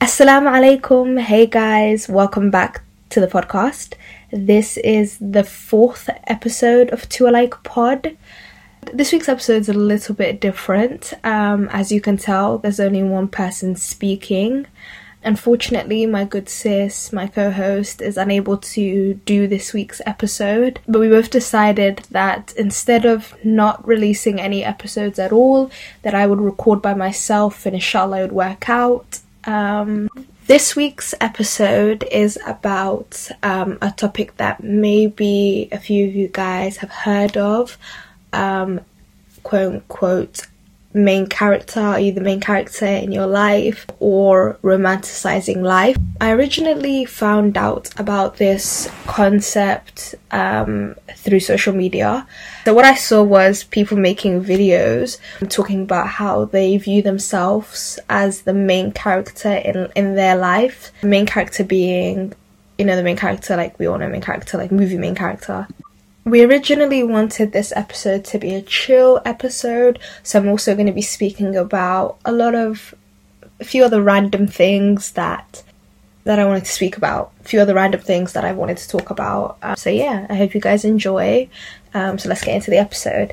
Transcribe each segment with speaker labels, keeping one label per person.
Speaker 1: Assalamu alaikum. Hey guys, welcome back to the podcast. This is the fourth episode of Two Alike Pod. This week's episode is a little bit different. Um, as you can tell, there's only one person speaking. Unfortunately, my good sis, my co host, is unable to do this week's episode, but we both decided that instead of not releasing any episodes at all, that I would record by myself and inshallah it would work out. Um, this week's episode is about um, a topic that maybe a few of you guys have heard of, um, quote unquote, main character, are you the main character in your life, or romanticizing life. I originally found out about this concept um, through social media. So, what I saw was people making videos talking about how they view themselves as the main character in, in their life. The main character being, you know, the main character, like we all know, main character, like movie main character. We originally wanted this episode to be a chill episode, so I'm also going to be speaking about a lot of a few other random things that that I wanted to speak about, a few other random things that I wanted to talk about. Um, so yeah, I hope you guys enjoy. Um, so let's get into the episode.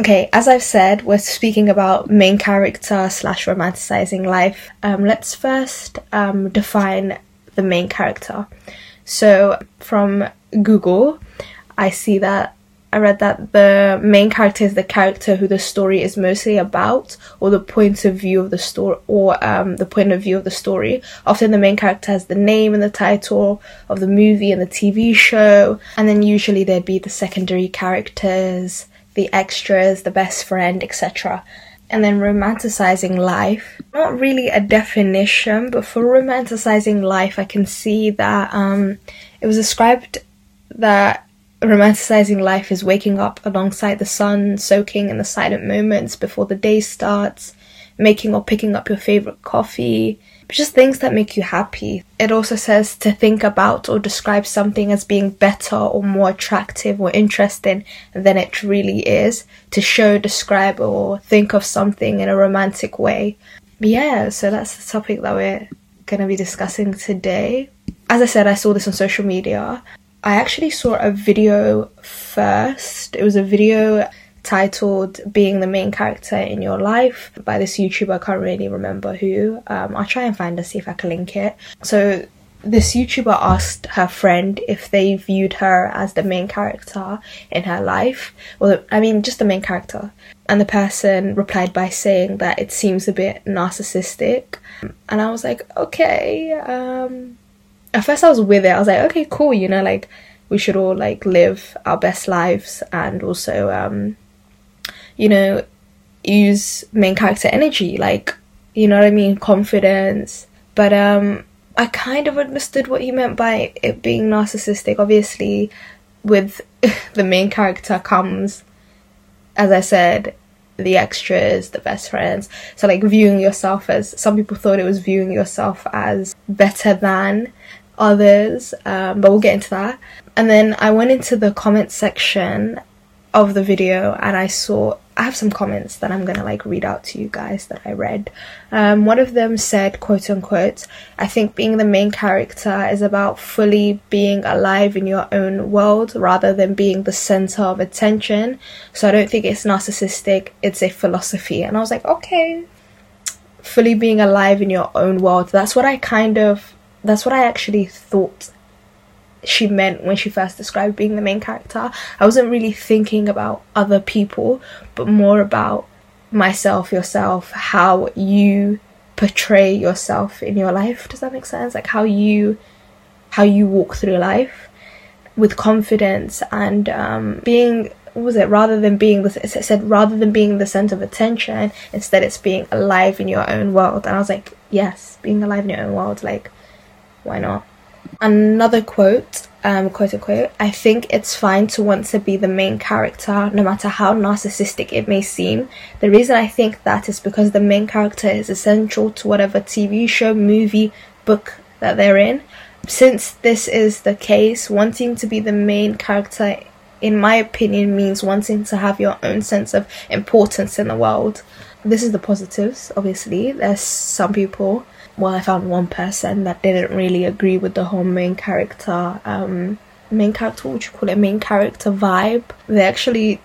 Speaker 1: Okay, as I've said, we're speaking about main character slash romanticizing life. Um, let's first um, define the main character. So from Google, I see that I read that the main character is the character who the story is mostly about, or the point of view of the story, or um, the point of view of the story. Often the main character has the name and the title of the movie and the TV show, and then usually there'd be the secondary characters, the extras, the best friend, etc. And then romanticizing life. Not really a definition, but for romanticizing life, I can see that um, it was described that romanticizing life is waking up alongside the sun, soaking in the silent moments before the day starts, making or picking up your favorite coffee, just things that make you happy. It also says to think about or describe something as being better or more attractive or interesting than it really is, to show, describe, or think of something in a romantic way. Yeah, so that's the topic that we're going to be discussing today. As I said, I saw this on social media I actually saw a video first. It was a video titled Being the Main Character in Your Life by this YouTuber. I can't really remember who. Um, I'll try and find it, see if I can link it. So, this YouTuber asked her friend if they viewed her as the main character in her life. Well, I mean, just the main character. And the person replied by saying that it seems a bit narcissistic. And I was like, okay, um, at first I was with it. I was like, okay, cool, you know, like we should all like live our best lives and also um you know use main character energy like you know what I mean, confidence. But um I kind of understood what he meant by it being narcissistic. Obviously, with the main character comes as I said, the extras, the best friends. So like viewing yourself as some people thought it was viewing yourself as better than others, um, but we'll get into that. And then I went into the comment section of the video and I saw I have some comments that I'm gonna like read out to you guys that I read. Um, one of them said, quote unquote, I think being the main character is about fully being alive in your own world rather than being the center of attention. So I don't think it's narcissistic, it's a philosophy. And I was like, okay, fully being alive in your own world. That's what I kind of that's what I actually thought she meant when she first described being the main character. I wasn't really thinking about other people, but more about myself, yourself, how you portray yourself in your life. Does that make sense? Like how you how you walk through life with confidence and um, being what was it rather than being the it said rather than being the center of attention instead it's being alive in your own world and i was like yes being alive in your own world like why not? Another quote, um, quote unquote, I think it's fine to want to be the main character, no matter how narcissistic it may seem. The reason I think that is because the main character is essential to whatever TV show, movie, book that they're in. Since this is the case, wanting to be the main character, in my opinion, means wanting to have your own sense of importance in the world. This is the positives, obviously. There's some people well, I found one person that didn't really agree with the whole main character, um, main character, what you call it, main character vibe. They actually,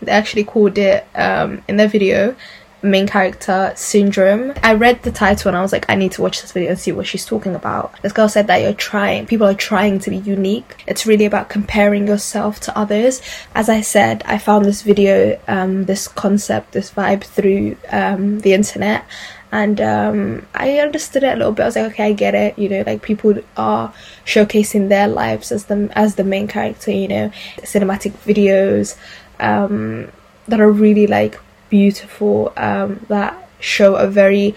Speaker 1: they actually called it um, in their video main character syndrome. I read the title and I was like, I need to watch this video and see what she's talking about. This girl said that you're trying, people are trying to be unique. It's really about comparing yourself to others. As I said, I found this video, um, this concept, this vibe through um, the internet and um, I understood it a little bit. I was like, okay, I get it. You know, like people are showcasing their lives as the as the main character. You know, cinematic videos um, that are really like beautiful. Um, that show a very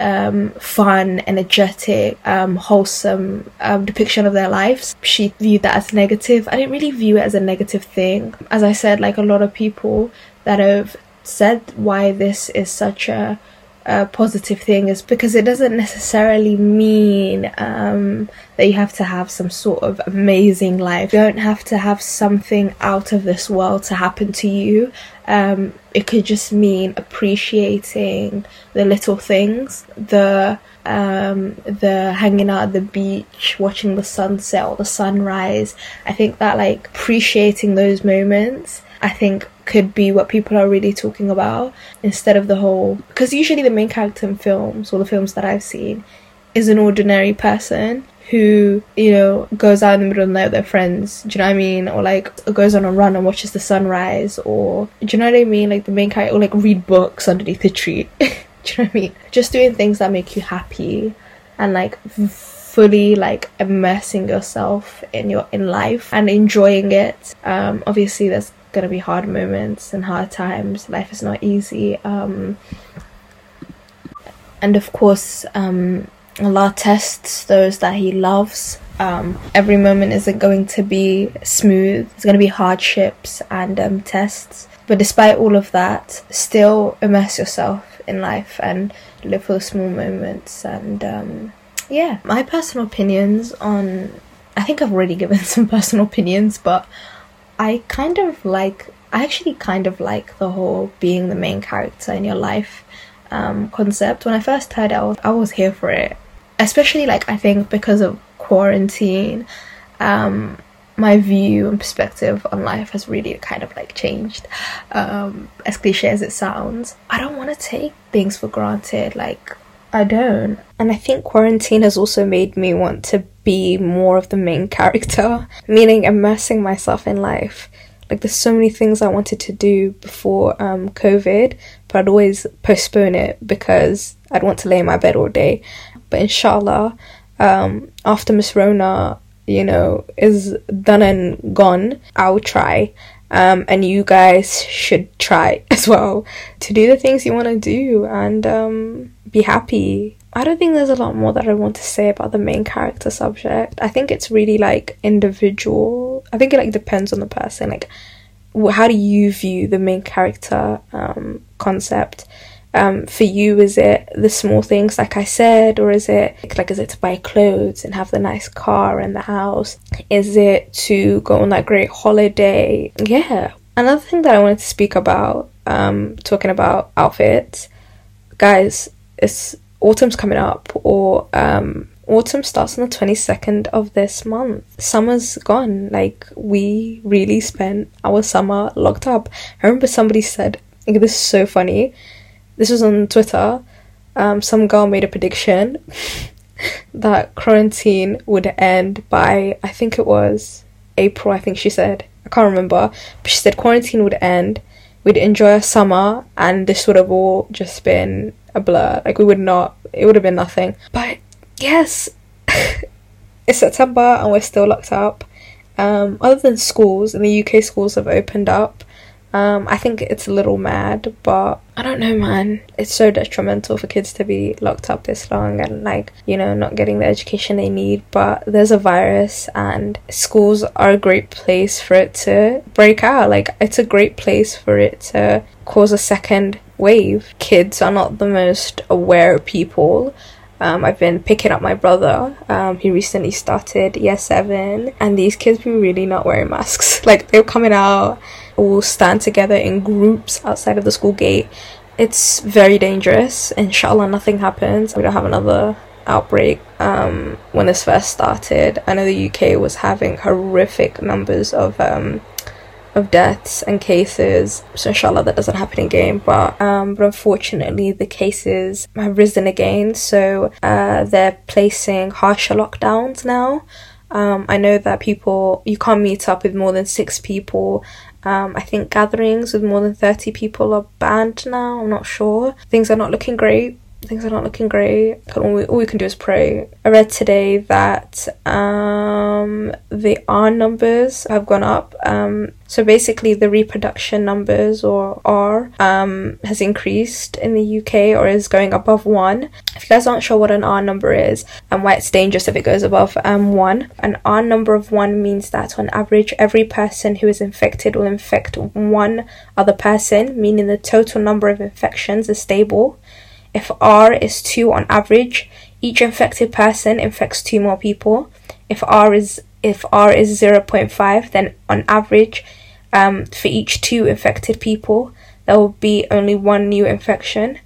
Speaker 1: um, fun, energetic, um, wholesome um, depiction of their lives. She viewed that as negative. I didn't really view it as a negative thing. As I said, like a lot of people that have said why this is such a a positive thing is because it doesn't necessarily mean um, that you have to have some sort of amazing life. You don't have to have something out of this world to happen to you. Um, it could just mean appreciating the little things, the um, the hanging out at the beach, watching the sunset or the sunrise. I think that like appreciating those moments, I think could be what people are really talking about instead of the whole because usually the main character in films or the films that I've seen is an ordinary person who you know goes out in the middle of the night with their friends do you know what I mean? Or like goes on a run and watches the sunrise or do you know what I mean? Like the main character or like read books underneath the tree do you know what I mean? Just doing things that make you happy and like fully like immersing yourself in your in life and enjoying it. Um obviously there's gonna be hard moments and hard times. Life is not easy. Um, and of course, um, Allah tests those that He loves. Um, every moment isn't going to be smooth. There's going to be hardships and um, tests. But despite all of that, still immerse yourself in life and live for the small moments. And um, yeah, my personal opinions on. I think I've already given some personal opinions, but I kind of like, I actually kind of like the whole being the main character in your life um, concept. When I first heard it, I was, I was here for it. Especially, like, I think because of quarantine, um, my view and perspective on life has really kind of like changed. Um, as cliche as it sounds, I don't want to take things for granted. Like, I don't. And I think quarantine has also made me want to be more of the main character, meaning immersing myself in life. Like there's so many things I wanted to do before um, COVID, but I'd always postpone it because I'd want to lay in my bed all day. But inshallah, um, after Miss Rona, you know, is done and gone, I'll try. Um, and you guys should try as well to do the things you want to do and um, be happy. I don't think there's a lot more that I want to say about the main character subject. I think it's really like individual. I think it like depends on the person. Like, how do you view the main character um, concept? Um, for you, is it the small things, like I said, or is it like is it to buy clothes and have the nice car and the house? Is it to go on that great holiday? Yeah. Another thing that I wanted to speak about, um, talking about outfits, guys, it's autumn's coming up, or um, autumn starts on the 22nd of this month. Summer's gone. Like, we really spent our summer locked up. I remember somebody said, like, this is so funny this was on Twitter. Um, some girl made a prediction that quarantine would end by I think it was April. I think she said I can't remember, but she said quarantine would end. We'd enjoy a summer, and this would have all just been a blur. Like we would not. It would have been nothing. But yes, it's September and we're still locked up. Um, other than schools, in the UK, schools have opened up. Um, I think it's a little mad, but I don't know, man. It's so detrimental for kids to be locked up this long and, like, you know, not getting the education they need. But there's a virus, and schools are a great place for it to break out. Like, it's a great place for it to cause a second wave. Kids are not the most aware people. Um, I've been picking up my brother. Um, he recently started year seven, and these kids were really not wearing masks. Like they were coming out all stand together in groups outside of the school gate. It's very dangerous. Inshallah, nothing happens. We don't have another outbreak um, when this first started. I know the UK was having horrific numbers of um, of deaths and cases. So inshallah that doesn't happen again. But um, but unfortunately the cases have risen again. So uh, they're placing harsher lockdowns now. Um, I know that people you can't meet up with more than six people. Um, I think gatherings with more than 30 people are banned now. I'm not sure. Things are not looking great things are not looking great. All we, all we can do is pray. I read today that um, the R numbers have gone up. Um, so basically, the reproduction numbers or R um, has increased in the UK or is going above one. If you guys aren't sure what an R number is and why it's dangerous if it goes above um, one, an R number of one means that on average, every person who is infected will infect one other person, meaning the total number of infections is stable. If R is 2 on average, each infected person infects 2 more people. If R is if R is 0.5, then on average, um, for each 2 infected people, there will be only one new infection.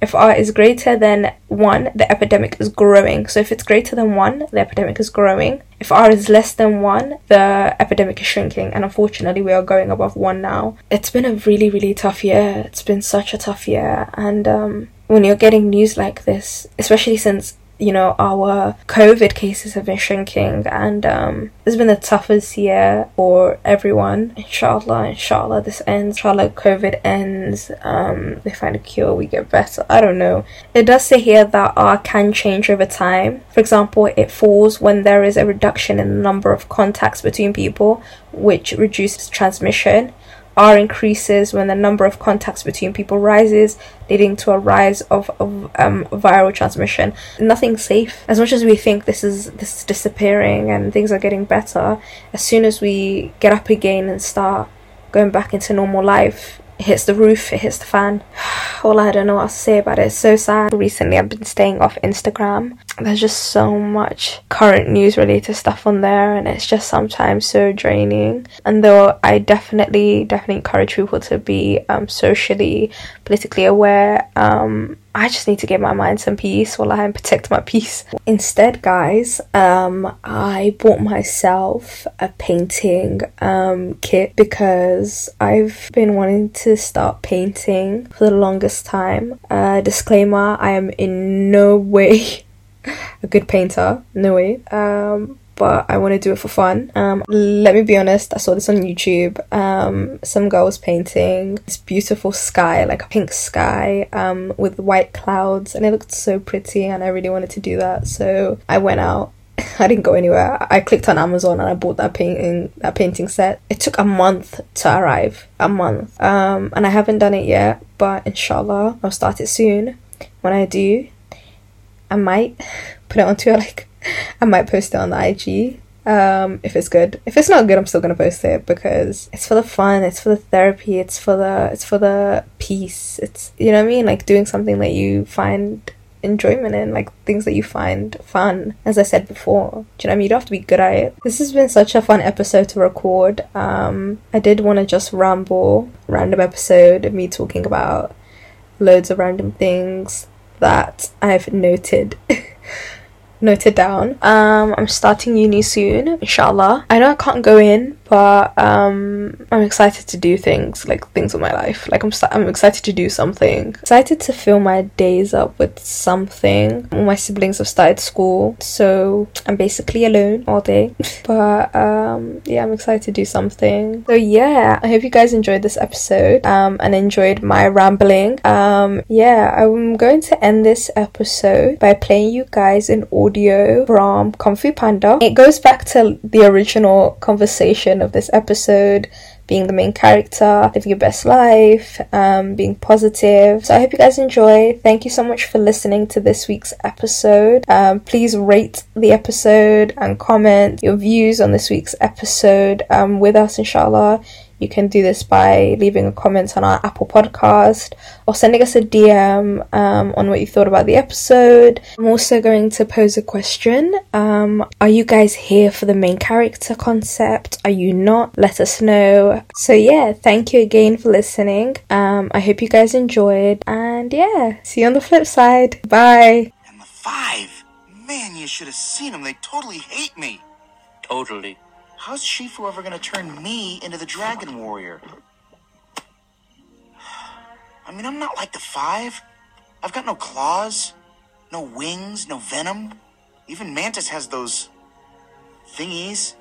Speaker 1: If R is greater than 1, the epidemic is growing. So if it's greater than 1, the epidemic is growing. If R is less than 1, the epidemic is shrinking. And unfortunately, we are going above 1 now. It's been a really, really tough year. It's been such a tough year. And um, when you're getting news like this, especially since you know our COVID cases have been shrinking, and um, it's been the toughest year for everyone. Inshallah, inshallah, this ends. Inshallah, COVID ends. Um, they find a cure, we get better. I don't know. It does say here that R can change over time. For example, it falls when there is a reduction in the number of contacts between people, which reduces transmission. R increases when the number of contacts between people rises, leading to a rise of, of um, viral transmission. Nothing safe. As much as we think this is this is disappearing and things are getting better, as soon as we get up again and start going back into normal life, it hits the roof, it hits the fan. All I don't know what to say about it. It's so sad. Recently, I've been staying off Instagram. There's just so much current news related stuff on there, and it's just sometimes so draining. And though I definitely, definitely encourage people to be um, socially, politically aware, um, I just need to give my mind some peace while I protect my peace. Instead, guys, um, I bought myself a painting um, kit because I've been wanting to start painting for the longest time. Uh, disclaimer: I am in no way a good painter, no way. Um, but I want to do it for fun. Um, let me be honest, I saw this on YouTube. Um, some girl was painting this beautiful sky, like a pink sky, um, with white clouds, and it looked so pretty, and I really wanted to do that. So I went out. I didn't go anywhere. I clicked on Amazon and I bought that painting that painting set. It took a month to arrive. A month. Um, and I haven't done it yet, but inshallah I'll start it soon. When I do, I might put it onto like I might post it on the IG um, if it's good. If it's not good, I'm still gonna post it because it's for the fun, it's for the therapy, it's for the it's for the peace. It's you know what I mean, like doing something that you find enjoyment in, like things that you find fun. As I said before, do you know what I mean? You don't have to be good at it. This has been such a fun episode to record. Um, I did want to just ramble, random episode of me talking about loads of random things that I've noted. noted down. Um, I'm starting uni soon, inshallah. I know I can't go in, but um, I'm excited to do things like things with my life. Like I'm, st- I'm excited to do something. Excited to fill my days up with something. All my siblings have started school, so I'm basically alone all day. but um, yeah, I'm excited to do something. So yeah, I hope you guys enjoyed this episode um, and enjoyed my rambling. Um, yeah, I'm going to end this episode by playing you guys an audio from Fu Panda. It goes back to the original conversation of this episode being the main character, living your best life, um, being positive. So I hope you guys enjoy. Thank you so much for listening to this week's episode. Um, please rate the episode and comment your views on this week's episode um, with us, inshallah. You can do this by leaving a comment on our Apple podcast or sending us a DM um, on what you thought about the episode. I'm also going to pose a question. Um, are you guys here for the main character concept? Are you not? Let us know. So, yeah, thank you again for listening. Um, I hope you guys enjoyed. And yeah, see you on the flip side. Bye.
Speaker 2: And the five Man, you should have seen them. They totally hate me.
Speaker 3: Totally.
Speaker 2: How's Shifu ever gonna turn me into the Dragon Warrior? I mean, I'm not like the five. I've got no claws, no wings, no venom. Even Mantis has those thingies.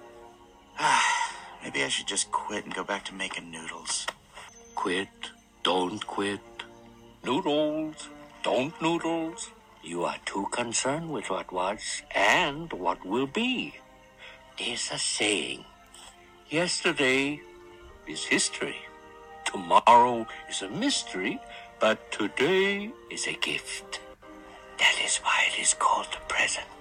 Speaker 2: Maybe I should just quit and go back to making noodles.
Speaker 3: Quit. Don't quit. Noodles. Don't noodles. You are too concerned with what was and what will be. There's a saying. Yesterday is history. Tomorrow is a mystery, but today is a gift. That is why it is called the present.